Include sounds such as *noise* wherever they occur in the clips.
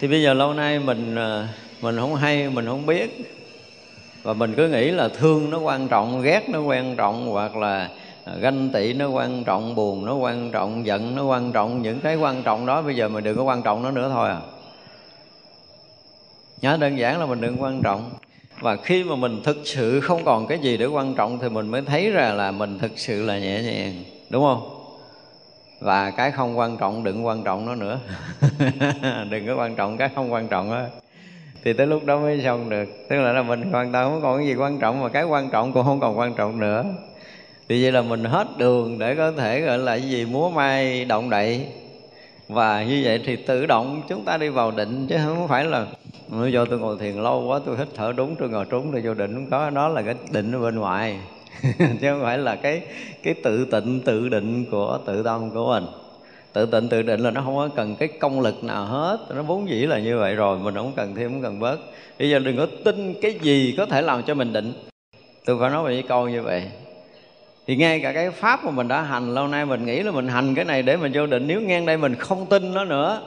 thì bây giờ lâu nay mình ờ, mình không hay, mình không biết. Và mình cứ nghĩ là thương nó quan trọng, ghét nó quan trọng, hoặc là ờ, ganh tị nó quan trọng, buồn nó quan trọng, giận nó quan trọng, những cái quan trọng đó bây giờ mình đừng có quan trọng nó nữa thôi à. Nhớ đơn giản là mình đừng quan trọng. Và khi mà mình thực sự không còn cái gì để quan trọng thì mình mới thấy ra là mình thực sự là nhẹ nhàng, đúng không? Và cái không quan trọng đừng quan trọng nó nữa. *laughs* Đừng có quan trọng cái không quan trọng á. Thì tới lúc đó mới xong được. Tức là, là mình hoàn toàn không còn cái gì quan trọng mà cái quan trọng cũng không còn quan trọng nữa. Thì vậy là mình hết đường để có thể gọi là cái gì múa may động đậy. Và như vậy thì tự động chúng ta đi vào định chứ không phải là do tôi ngồi thiền lâu quá tôi hít thở đúng tôi ngồi trúng tôi vô định. Không có đó là cái định ở bên ngoài. *laughs* chứ không phải là cái cái tự tịnh, tự định của, tự tâm của mình. Tự tịnh, tự định là nó không có cần cái công lực nào hết. Nó vốn dĩ là như vậy rồi, mình không cần thêm, không cần bớt. Bây giờ đừng có tin cái gì có thể làm cho mình định. Tôi phải nói về cái câu như vậy. Thì ngay cả cái pháp mà mình đã hành, lâu nay mình nghĩ là mình hành cái này để mình vô định. Nếu ngang đây mình không tin nó nữa,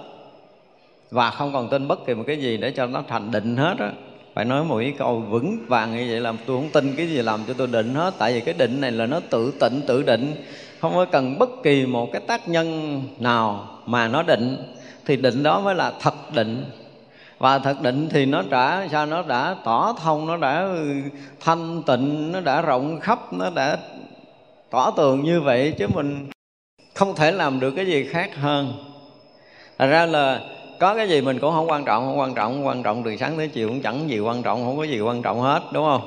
và không còn tin bất kỳ một cái gì để cho nó thành định hết á phải nói một cái câu vững vàng như vậy làm tôi không tin cái gì làm cho tôi định hết. Tại vì cái định này là nó tự tịnh, tự định. Không có cần bất kỳ một cái tác nhân nào mà nó định. Thì định đó mới là thật định. Và thật định thì nó đã, sao nó đã tỏ thông, nó đã thanh tịnh, nó đã rộng khắp, nó đã tỏ tường như vậy chứ mình không thể làm được cái gì khác hơn. Thật ra là có cái gì mình cũng không quan trọng không quan trọng không quan trọng từ sáng tới chiều cũng chẳng gì quan trọng không có gì quan trọng hết đúng không?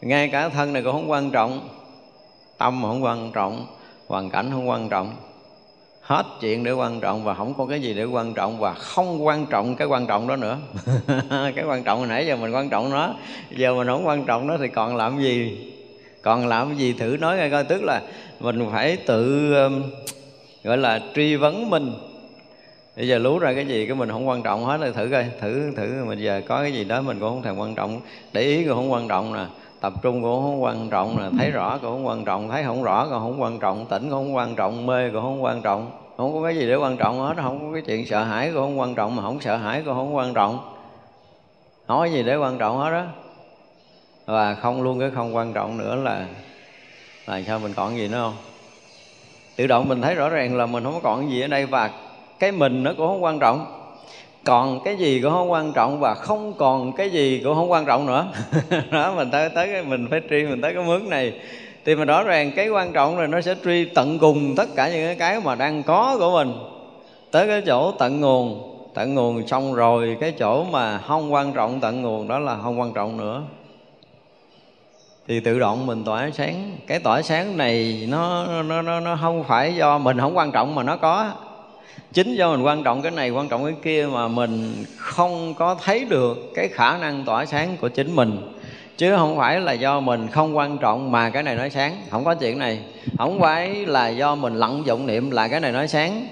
Ngay cả thân này cũng không quan trọng tâm không quan trọng hoàn cảnh không quan trọng. Hết chuyện để quan trọng và không có cái gì để quan trọng và không quan trọng cái quan trọng đó nữa. *laughs* Cái quan trọng hồi nãy giờ mình quan trọng nó giờ mình không quan trọng nó thì còn làm gì? Còn làm gì thử nói nghe coi tức là mình phải tự um, gọi là truy vấn mình bây giờ lú ra cái gì cái mình không quan trọng hết rồi thử coi thử thử mình giờ có cái gì đó mình cũng không thèm quan trọng để ý cũng không quan trọng nè tập trung cũng không quan trọng nè thấy rõ cũng không quan trọng thấy không rõ cũng không quan trọng tỉnh cũng không quan trọng mê cũng không quan trọng không có cái gì để quan trọng hết không có cái chuyện sợ hãi cũng không quan trọng mà không sợ hãi cũng không quan trọng không có gì để quan trọng hết đó và không luôn cái không quan trọng nữa là là sao mình còn gì nữa không tự động mình thấy rõ ràng là mình không có còn gì ở đây và cái mình nó cũng không quan trọng. Còn cái gì cũng không quan trọng và không còn cái gì cũng không quan trọng nữa. *laughs* Đó, mình tới tới cái mình phải truy, mình tới cái mức này. Thì mà rõ ràng cái quan trọng là nó sẽ truy tận cùng tất cả những cái mà đang có của mình. Tới cái chỗ tận nguồn tận nguồn xong rồi cái chỗ mà không quan trọng tận nguồn đó là không quan trọng nữa. Thì tự động mình tỏa sáng. Cái tỏa sáng này nó nó nó nó không phải do mình không quan trọng mà nó có chính do mình quan trọng cái này, quan trọng cái kia mà mình không có thấy được cái khả năng tỏa sáng của chính mình. Chứ không phải là do mình không quan trọng mà cái này nói sáng. Không có chuyện này. Không phải là do mình lặng dụng niệm là cái này nói sáng.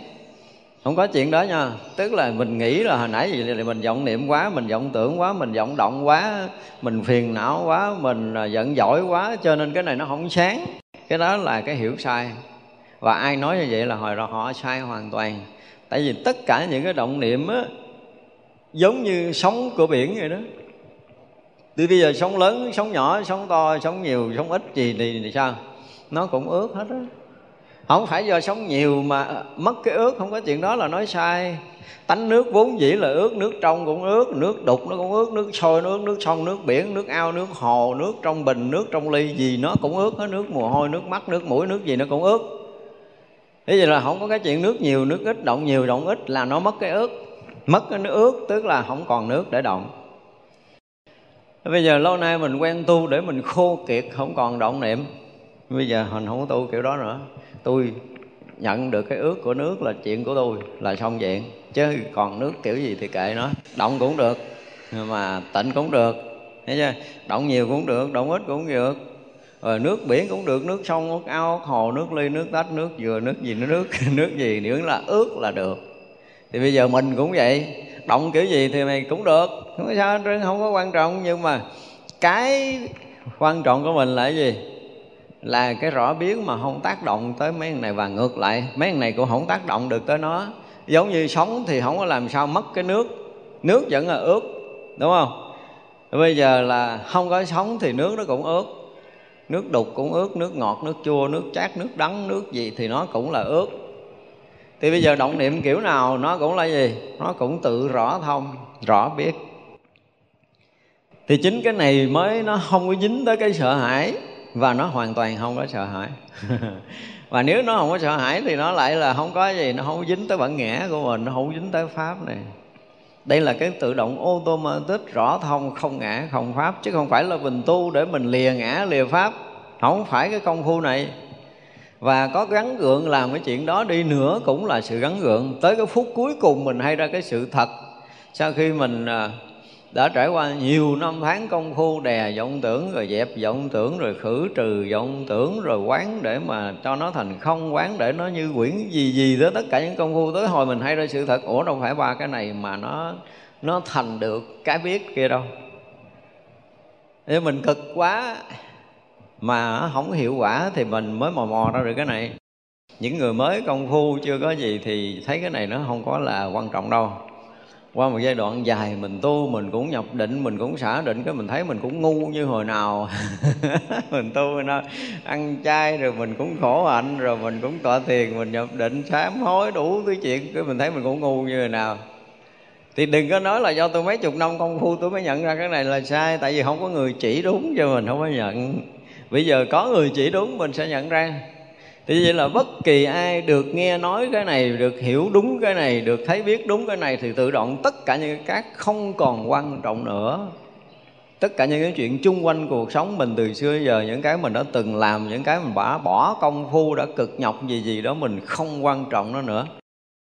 Không có chuyện đó nha. Tức là mình nghĩ là hồi nãy gì thì mình vọng niệm quá, mình vọng tưởng quá, mình vọng động quá, mình phiền não quá, mình à, giận dỗi quá, cho nên cái này nó không sáng. Cái đó là cái hiểu sai và ai nói như vậy là hồi đó họ sai hoàn toàn. Tại vì tất cả những cái động niệm á giống như sóng của biển vậy đó. Từ bây giờ sóng lớn sóng nhỏ sóng to sóng nhiều sóng ít gì thì, thì sao? Nó cũng ướt hết á. Không phải do sống nhiều mà ờ, mất cái ướt không có chuyện đó là nói sai. Tánh nước vốn dĩ là ướt nước trong cũng ướt nước đục nó cũng ướt nước sôi nước nước sông nước biển nước ao nước hồ nước trong bình nước trong ly gì nó cũng ướt hết nước mồ hôi nước mắt nước mũi nước gì nó cũng ướt thế vậy là không có cái chuyện nước nhiều, nước ít, động nhiều, động ít là nó mất cái ướt mất cái nước ướt tức là không còn nước để động. Bây giờ lâu nay mình quen tu để mình khô kiệt, không còn động niệm. Bây giờ mình không có tu kiểu đó nữa. Tôi nhận được cái ước của nước là chuyện của tôi, là xong chuyện. Chứ còn nước kiểu gì thì kệ nó, động cũng được, mà tịnh cũng được. Thấy chưa? Động nhiều cũng được, động ít cũng được rồi nước biển cũng được, nước sông, nước ao, nước hồ, nước ly, nước tách, nước dừa, nước gì nước *laughs* nước gì nếu là ướt là được. Thì bây giờ mình cũng vậy, động kiểu gì thì mày cũng được. Không có sao không có quan trọng. Nhưng mà cái quan trọng của mình là cái gì? Là cái rõ biến mà không tác động tới mấy thằng này và ngược lại, mấy thằng này cũng không tác động được tới nó. Giống như sống thì không có làm sao mất cái nước. Nước vẫn là ướt đúng không? Bây giờ là không có sống thì nước nó cũng ướt nước đục cũng ướt, nước ngọt, nước chua, nước chát, nước đắng, nước gì thì nó cũng là ướt. Thì bây giờ động niệm kiểu nào, nó cũng là gì? Nó cũng tự rõ thông, rõ biết. Thì chính cái này mới nó không có dính tới cái sợ hãi, và nó hoàn toàn không có sợ hãi. *laughs* Và nếu nó không có sợ hãi thì nó lại là không có gì, nó không dính tới bản ngã của mình, nó không dính tới pháp này đây là cái tự động automatic rõ thông, không ngã, không pháp, chứ không phải là mình tu để mình lìa ngã, lìa pháp. Không phải cái công phu này. Và có gắn gượng làm cái chuyện đó đi nữa cũng là sự gắn gượng. Tới cái phút cuối cùng mình hay ra cái sự thật. Sau khi mình à, đã trải qua nhiều năm tháng công phu, đè vọng tưởng rồi dẹp vọng tưởng rồi khử trừ vọng tưởng rồi quán để mà cho nó thành không, quán để nó như quyển gì gì đó, tất cả những công phu. Tới hồi mình hay ra sự thật, ủa đâu phải ba cái này mà nó nó thành được cái biết kia đâu. Nếu mình cực quá mà không hiệu quả thì mình mới mò mò ra được cái này. Những người mới công phu chưa có gì thì thấy cái này nó không có là quan trọng đâu qua một giai đoạn dài mình tu, mình cũng nhập định, mình cũng xả định, cái mình thấy mình cũng ngu như hồi nào. *laughs* Mình tu nó ăn chay rồi mình cũng khổ hạnh, rồi mình cũng tọa thiền, mình nhập định, sám hối đủ thứ chuyện, cái mình thấy mình cũng ngu như hồi nào. Thì đừng có nói là do tôi mấy chục năm công phu tôi mới nhận ra cái này là sai, tại vì không có người chỉ đúng cho mình, không có nhận. Bây giờ có người chỉ đúng, mình sẽ nhận ra thì vậy là bất kỳ ai được nghe nói cái này, được hiểu đúng cái này, được thấy biết đúng cái này thì tự động tất cả những cái khác không còn quan trọng nữa. Tất cả những cái chuyện chung quanh cuộc sống mình từ xưa giờ, những cái mình đã từng làm, những cái mình đã bỏ công phu, đã cực nhọc gì gì đó mình không quan trọng nó nữa.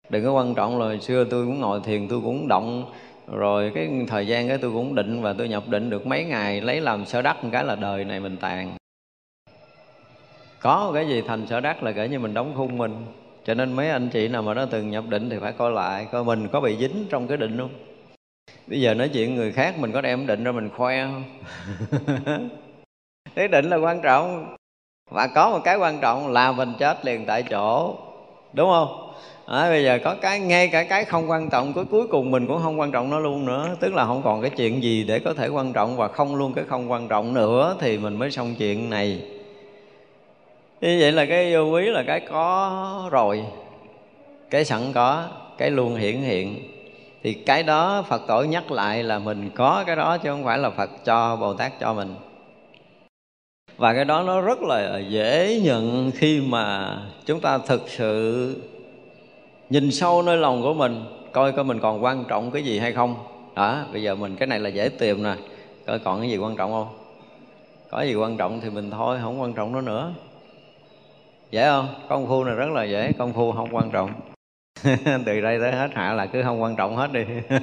Đừng có quan trọng là hồi xưa tôi cũng ngồi thiền, tôi cũng động, rồi cái thời gian cái tôi cũng định và tôi nhập định được mấy ngày, lấy làm sơ đắc một cái là đời này mình tàn có cái gì thành sở đắc là kể như mình đóng khung mình. Cho nên mấy anh chị nào mà nó từng nhập định thì phải coi lại coi mình có bị dính trong cái định không. Bây giờ nói chuyện người khác mình có đem định ra mình khoe không? *laughs* Cái định là quan trọng. Và có một cái quan trọng là mình chết liền tại chỗ. Đúng không? À, bây giờ có cái ngay cả cái không quan trọng cuối cuối cùng mình cũng không quan trọng nó luôn nữa. Tức là không còn cái chuyện gì để có thể quan trọng và không luôn cái không quan trọng nữa thì mình mới xong chuyện này như vậy là cái vô quý là cái có rồi, cái sẵn có, cái luôn hiển hiện. Thì cái đó phật tổ nhắc lại là mình có cái đó chứ không phải là phật cho bồ tát cho mình. Và cái đó nó rất là dễ nhận khi mà chúng ta thực sự nhìn sâu nơi lòng của mình, coi coi mình còn quan trọng cái gì hay không. Đó, bây giờ mình, cái này là dễ tìm nè. Coi còn cái gì quan trọng không? Có gì quan trọng thì mình thôi, không quan trọng nó nữa dễ không? Công phu này rất là dễ công phu không quan trọng. *laughs* Từ đây tới hết hạ là cứ không quan trọng hết đi. *laughs*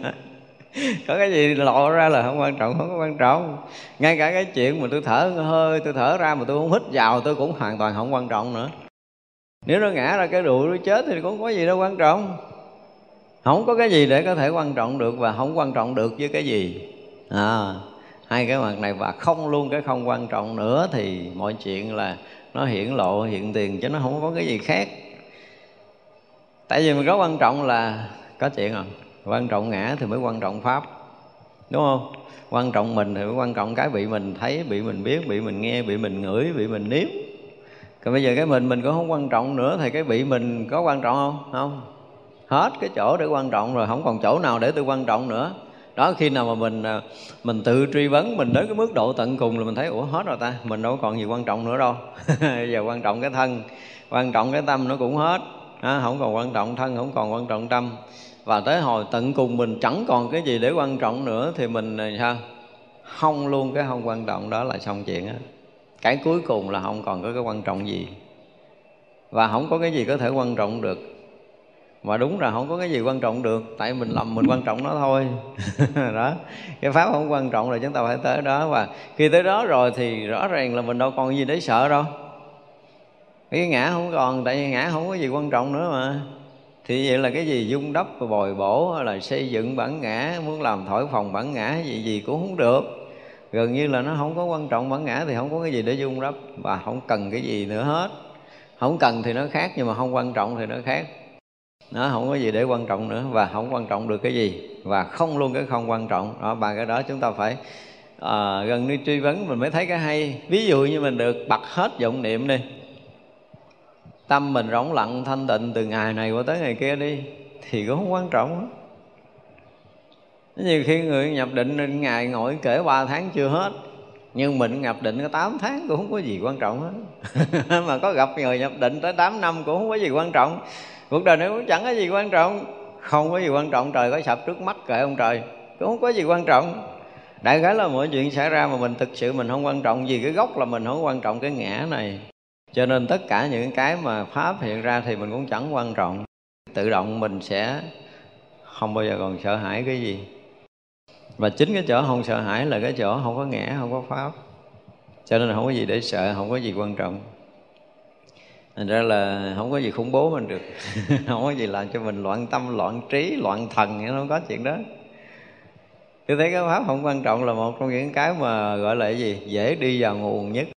Có cái gì lộ ra là không quan trọng không có quan trọng. Ngay cả cái chuyện mà tôi thở hơi tôi thở ra mà tôi không hít vào tôi cũng hoàn toàn không quan trọng nữa. Nếu nó ngã ra cái đùi nó chết thì cũng có gì đâu quan trọng. Không có cái gì để có thể quan trọng được và không quan trọng được với cái gì. À, hai cái mặt này và không luôn cái không quan trọng nữa thì mọi chuyện là nó hiển lộ hiện tiền chứ nó không có cái gì khác. Tại vì mình có quan trọng là, có chuyện không? quan trọng ngã thì mới quan trọng pháp, đúng không? Quan trọng mình thì mới quan trọng cái bị mình thấy, bị mình biết, bị mình nghe, bị mình ngửi, bị mình nếm còn bây giờ cái mình mình cũng không quan trọng nữa thì cái bị mình có quan trọng không? Không. Hết cái chỗ để quan trọng rồi, không còn chỗ nào để tôi quan trọng nữa đó khi nào mà mình à, mình tự truy vấn mình đến cái mức độ tận cùng là mình thấy ủa hết rồi ta mình đâu còn gì quan trọng nữa đâu. *laughs* Giờ quan trọng cái thân quan trọng cái tâm nó cũng hết. À, không còn quan trọng thân không còn quan trọng tâm. Và tới hồi tận cùng mình chẳng còn cái gì để quan trọng nữa thì mình à, sao? Không luôn cái không quan trọng đó là xong chuyện á. Cái cuối cùng là không còn có cái quan trọng gì. Và không có cái gì có thể quan trọng được mà đúng là không có cái gì quan trọng được, tại mình lầm mình quan trọng nó thôi. *laughs* Đó, cái pháp không quan trọng là chúng ta phải tới đó. Và khi tới đó rồi thì rõ ràng là mình đâu còn gì để sợ đâu. Cái ngã không còn, tại vì ngã không có gì quan trọng nữa mà. Thì vậy là cái gì? Dung đắp và bồi bổ hay là xây dựng bản ngã, muốn làm thổi phòng bản ngã gì gì cũng không được. Gần như là nó không có quan trọng, bản ngã thì không có cái gì để dung đắp. Và không cần cái gì nữa hết. Không cần thì nó khác, nhưng mà không quan trọng thì nó khác nó không có gì để quan trọng nữa và không quan trọng được cái gì. Và không luôn cái không quan trọng. Đó ba cái đó chúng ta phải à, gần như truy vấn. Mình mới thấy cái hay. Ví dụ như mình được bật hết vọng niệm đi. Tâm mình rỗng lặng thanh tịnh từ ngày này qua tới ngày kia đi thì cũng không quan trọng. Nhiều khi người nhập định ngày ngồi kể ba tháng chưa hết nhưng mình nhập định có 8 tháng cũng không có gì quan trọng hết. *laughs* Mà có gặp người nhập định tới 8 năm cũng không có gì quan trọng cuộc đời này cũng chẳng có gì quan trọng. Không có gì quan trọng, trời có sập trước mắt kệ ông trời. Cũng không có gì quan trọng. Đại khái là mọi chuyện xảy ra mà mình thực sự mình không quan trọng. Gì cái gốc là mình không quan trọng cái ngã này. Cho nên tất cả những cái mà pháp hiện ra thì mình cũng chẳng quan trọng. Tự động mình sẽ không bao giờ còn sợ hãi cái gì. Và chính cái chỗ không sợ hãi là cái chỗ không có ngã, không có pháp. Cho nên là không có gì để sợ, không có gì quan trọng thành ra là không có gì khủng bố mình được. *laughs* Không có gì làm cho mình loạn tâm, loạn trí, loạn thần không có chuyện đó. Tôi thấy cái pháp không quan trọng là một trong những cái mà gọi là cái gì? Dễ đi vào nguồn nhất.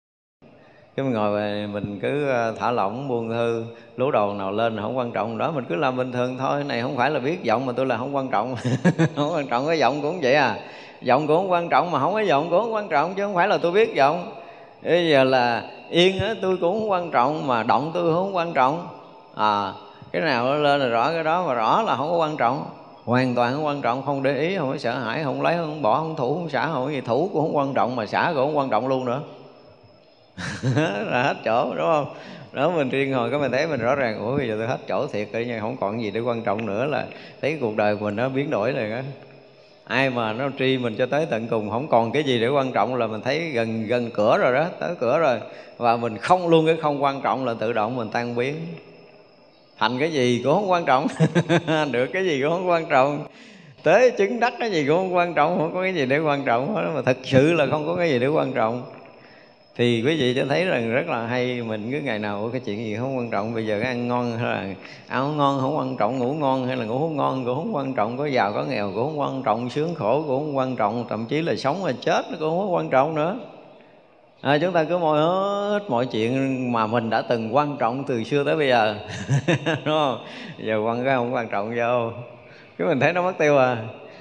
Cái mình ngồi về mình cứ ờ, thả lỏng, buông thư, lú đầu nào lên không quan trọng. Đó, mình cứ làm bình thường thôi. Này không phải là biết giọng mà tôi là không quan trọng. *laughs* Không quan trọng, cái giọng cũng vậy à. Giọng cũng không quan trọng mà không có giọng cũng không quan trọng, chứ không phải là tôi biết giọng bây giờ là yên á tôi cũng không quan trọng, mà động tôi không quan trọng. À cái nào lên là rõ, cái đó mà rõ là không có quan trọng. Hoàn toàn không quan trọng, không để ý, không có sợ hãi, không lấy, không bỏ, không thủ, không xả, không gì. Thủ cũng không quan trọng, mà xả cũng không quan trọng luôn nữa. *laughs* Là hết chỗ, đúng không? Đó, mình riêng hồi cái mình thấy mình rõ ràng, ủa, bây giờ tôi hết chỗ thiệt coi như không còn gì để quan trọng nữa là thấy cuộc đời mình nó biến đổi rồi đó ai mà nó tri mình cho tới tận cùng, không còn cái gì để quan trọng là mình thấy gần gần cửa rồi đó, tới cửa rồi. Và mình không luôn cái không quan trọng là tự động mình tan biến. Thành cái gì cũng không quan trọng, *laughs* được cái gì cũng không quan trọng. Tới chứng đắc cái gì cũng không quan trọng, không có cái gì để quan trọng hết. Mà thật sự là không có cái gì để quan trọng thì quý vị sẽ thấy rằng rất là hay mình cứ ngày nào cái chuyện gì không quan trọng bây giờ ăn ngon hay là áo ngon không quan trọng ngủ ngon hay là ngủ không ngon cũng không quan trọng có giàu có nghèo cũng không quan trọng sướng khổ cũng không quan trọng thậm chí là sống hay chết nó cũng không quan trọng nữa. À, chúng ta cứ mọi hết mọi chuyện mà mình đã từng quan trọng từ xưa tới bây giờ. *laughs* Đúng không? Giờ quan cái không quan trọng vô. Cái mình thấy nó mất tiêu à.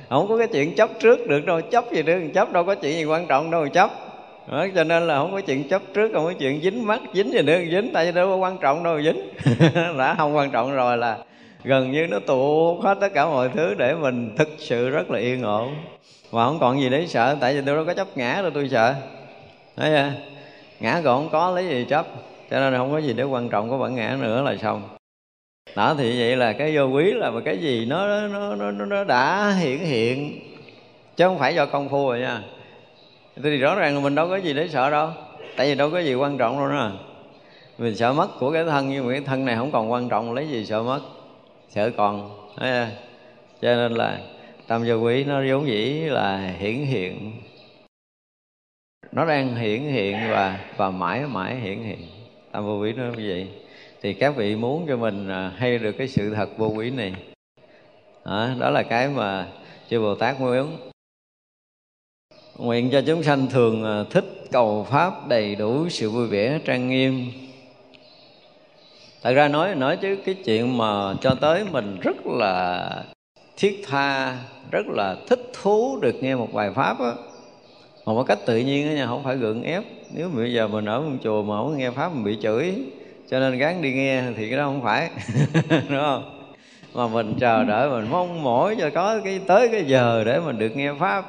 Không có cái chuyện chấp trước được đâu chấp gì được chấp đâu có chuyện gì quan trọng đâu chấp đó, cho nên là không có chuyện chấp trước không có chuyện dính mắt dính gì nữa. Dính tại vì đâu có quan trọng đâu dính. *laughs* Đã không quan trọng rồi là gần như nó tụ hết tất cả mọi thứ để mình thực sự rất là yên ổn. Và không còn gì để sợ tại vì tôi đâu có chấp ngã đâu tôi sợ. Thấy chưa? Ngã còn không có lấy gì chấp cho nên không có gì để quan trọng của bản ngã nữa là xong. Đó thì vậy là cái vô quý là một cái gì nó nó nó nó đã hiện hiện. Chứ không phải do công phu rồi nha thế thì rõ ràng là mình đâu có gì để sợ đâu. Tại vì đâu có gì quan trọng đâu nữa mình sợ mất của cái thân nhưng mà cái thân này không còn quan trọng lấy gì sợ mất? Sợ còn Đấy, cho nên là tâm vô quý nó vốn dĩ là hiển hiện. Nó đang hiển hiện và và mãi mãi hiển hiện. Tâm vô quý nó như vậy. Thì các vị muốn cho mình à, hay được cái sự thật vô quý này. Đó, đó là cái mà chư bồ tát muốn. Nguyện cho chúng sanh thường à, thích cầu Pháp đầy đủ sự vui vẻ trang nghiêm. Thật ra nói nói chứ cái chuyện mà cho tới mình rất là thiết tha, Rất là thích thú được nghe một bài Pháp á. Mà một cách tự nhiên á nha, không phải gượng ép. Nếu bây giờ mình ở một chùa mà không nghe pháp, mình bị chửi, cho nên gắng đi nghe thì cái đó không phải, *laughs* đúng không? Mà mình chờ đợi, mình mong mỏi cho có cái, tới cái giờ để mình được nghe pháp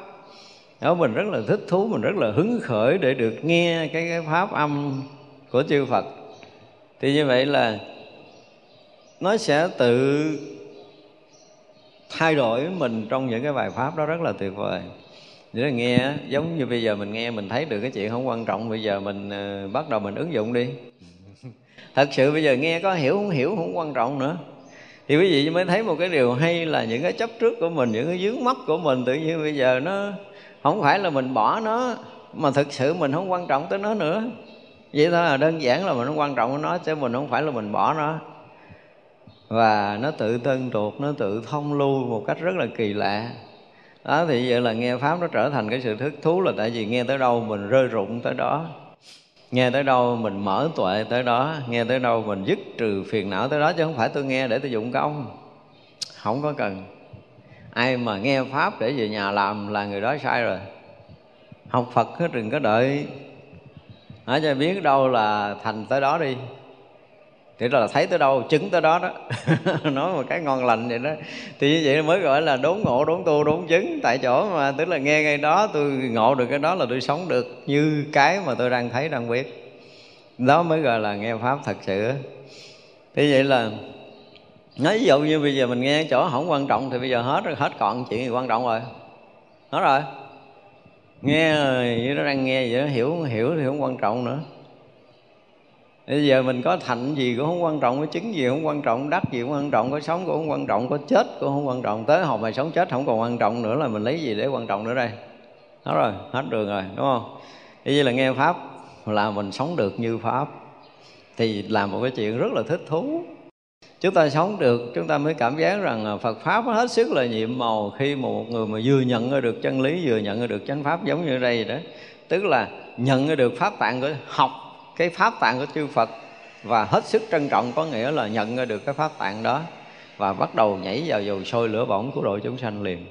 đó mình rất là thích thú mình rất là hứng khởi để được nghe cái, cái pháp âm của chư Phật. Thì như vậy là nó sẽ tự thay đổi mình trong những cái bài pháp đó rất là tuyệt vời. Vậy là nghe giống như bây giờ mình nghe mình thấy được cái chuyện không quan trọng bây giờ mình uh, bắt đầu mình ứng dụng đi. *laughs* Thật sự bây giờ nghe có hiểu không hiểu không quan trọng nữa. Thì quý vị mới thấy một cái điều hay là những cái chấp trước của mình những cái dướng mắt của mình tự nhiên bây giờ nó không phải là mình bỏ nó, mà thực sự mình không quan trọng tới nó nữa. Vậy thôi là đơn giản là mình không quan trọng tới nó, chứ mình không phải là mình bỏ nó. Và nó tự tân tuột nó tự thông lưu một cách rất là kỳ lạ. Đó, thì vậy là nghe pháp nó trở thành cái sự thức thú là tại vì nghe tới đâu mình rơi rụng tới đó. Nghe tới đâu mình mở tuệ tới đó. Nghe tới đâu mình dứt trừ phiền não tới đó, chứ không phải tôi nghe để tôi dụng công. Không có cần ai mà nghe pháp để về nhà làm là người đó sai rồi. Học phật hết, đừng có đợi. Nói cho biết đâu là thành tới đó đi. Thì là thấy tới đâu, chứng tới đó đó. *laughs* Nói một cái ngon lành vậy đó. Thì như vậy mới gọi là đốn ngộ, đốn tu, đốn chứng tại chỗ mà. Tức là nghe ngay đó, tôi ngộ được cái đó là tôi sống được như cái mà tôi đang thấy, đang biết. Đó mới gọi là nghe pháp thật sự thế vậy là nói ví dụ như bây giờ mình nghe chỗ không quan trọng thì bây giờ hết hết còn chuyện gì quan trọng rồi. Hết rồi. Nghe như nó đang nghe vậy đó hiểu hiểu thì không quan trọng nữa. Bây giờ mình có thành gì cũng không quan trọng, có chứng gì không quan trọng, đắc gì cũng quan trọng, có sống cũng không quan trọng, có chết cũng không quan trọng, tới học mà sống chết không còn quan trọng nữa là mình lấy gì để quan trọng nữa đây? Hết rồi, hết đường rồi, đúng không? Như là nghe pháp, là mình sống được như pháp, thì làm một cái chuyện rất là thích thú chúng ta sống được, chúng ta mới cảm giác rằng à, Phật pháp hết sức là nhiệm màu khi mà một người mà vừa nhận được chân lý, vừa nhận được chánh pháp giống như đây đó. Tức là nhận được pháp tạng của, học cái pháp tạng của chư Phật và hết sức trân trọng, có nghĩa là nhận được cái pháp tạng đó và bắt đầu nhảy vào dầu sôi lửa bỏng của đội chúng sanh liền.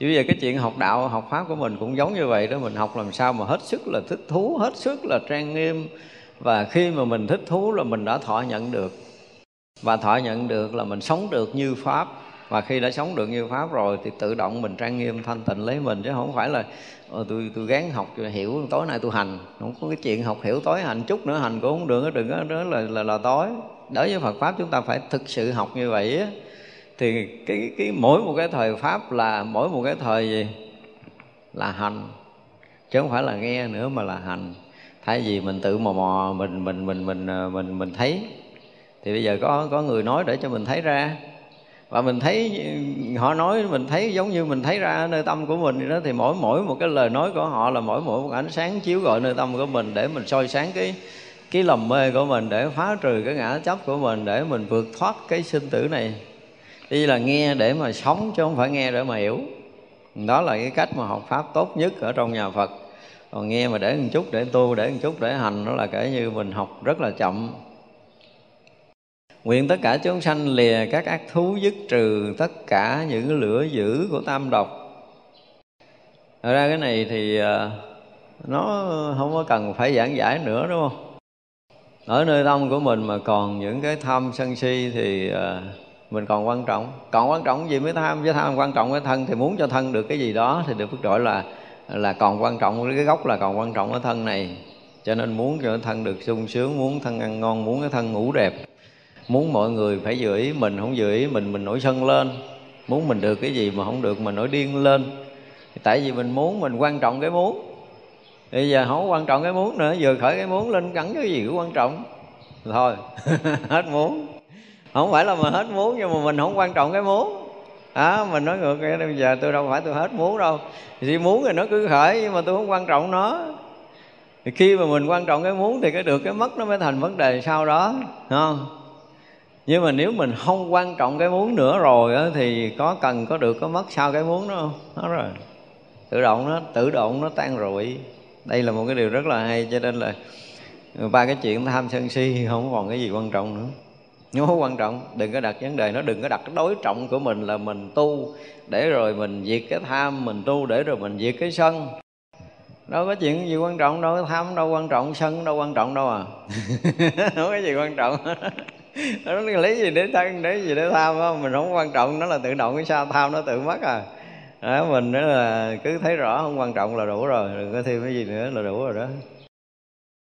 Như vậy cái chuyện học đạo, học pháp của mình cũng giống như vậy đó, mình học làm sao mà hết sức là thích thú, hết sức là trang nghiêm và khi mà mình thích thú là mình đã thọ nhận được và thọ nhận được là mình sống được như pháp. Và khi đã sống được như pháp rồi thì tự động mình trang nghiêm thanh tịnh lấy mình. Chứ không phải là ờ, tôi tôi gán học hiểu tối nay tôi hành. Không có cái chuyện học hiểu tối hành chút nữa hành cũng không được đừng có đó là, là là tối. Đối với Phật pháp chúng ta phải thực sự học như vậy á. Thì cái cái mỗi một cái thời pháp là mỗi một cái thời gì? Là hành. Chứ không phải là nghe nữa mà là hành. Thay vì mình tự mò mò mình mình mình mình mình mình, mình thấy thì bây giờ có có người nói để cho mình thấy ra. Và mình thấy, họ nói mình thấy giống như mình thấy ra nơi tâm của mình đó, thì mỗi mỗi một cái lời nói của họ là mỗi mỗi một ánh sáng chiếu gọi nơi tâm của mình để mình soi sáng cái cái lầm mê của mình, để phá trừ cái ngã chấp của mình, để mình vượt thoát cái sinh tử này. Đây là nghe để mà sống chứ không phải nghe để mà hiểu. Đó là cái cách mà học pháp tốt nhất ở trong nhà Phật. Còn nghe mà để một chút, để tu, để một chút, để hành, đó là kể như mình học rất là chậm. Nguyện tất cả chúng sanh lìa các ác thú dứt trừ tất cả những lửa dữ của tam độc. Thật ra cái này thì à, nó không có cần phải giảng giải nữa, đúng không? Ở nơi tâm của mình mà còn những cái tham sân si thì à, mình còn quan trọng. Còn quan trọng gì mới tham? với tham quan trọng cái thân thì muốn cho thân được cái gì đó thì được phước gọi là là còn quan trọng cái gốc là còn quan trọng ở thân này cho nên muốn cho thân được sung sướng, muốn thân ăn ngon, muốn cái thân ngủ đẹp muốn mọi người phải dự ý mình không dự ý mình mình nổi sân lên. Muốn mình được cái gì mà không được mình nổi điên lên. Tại vì mình muốn mình quan trọng cái muốn. Bây giờ không quan trọng cái muốn nữa vừa khởi cái muốn lên gắn cái gì cũng quan trọng. Thôi *laughs* hết muốn. Không phải là mình hết muốn nhưng mà mình không quan trọng cái muốn. À, mình nói ngược cái bây giờ tôi đâu phải tôi hết muốn đâu. Thì muốn thì nó cứ khởi nhưng mà tôi không quan trọng nó. Thì khi mà mình quan trọng cái muốn thì cái được cái mất nó mới thành vấn đề sau đó không? Nhưng mà nếu mình không quan trọng cái muốn nữa rồi á, thì có cần có được có mất sau cái muốn đó không? Đó rồi. Tự động nó tự động nó tan rụi. Đây là một cái điều rất là hay cho nên là ba cái chuyện tham sân si không còn cái gì quan trọng nữa. Nó quan trọng. Đừng có đặt vấn đề nó đừng có đặt cái đối trọng của mình là mình tu để rồi mình diệt cái tham mình tu để rồi mình diệt cái sân. Đâu có chuyện gì quan trọng đâu tham đâu quan trọng sân đâu quan trọng đâu à. *laughs* Không có gì quan trọng. *laughs* nó lấy gì để thân để gì để tham không? Mình không quan trọng nó là tự động cái sao tham nó tự mất à? Đó, mình đó là cứ thấy rõ không quan trọng là đủ rồi đừng có thêm cái gì nữa là đủ rồi đó.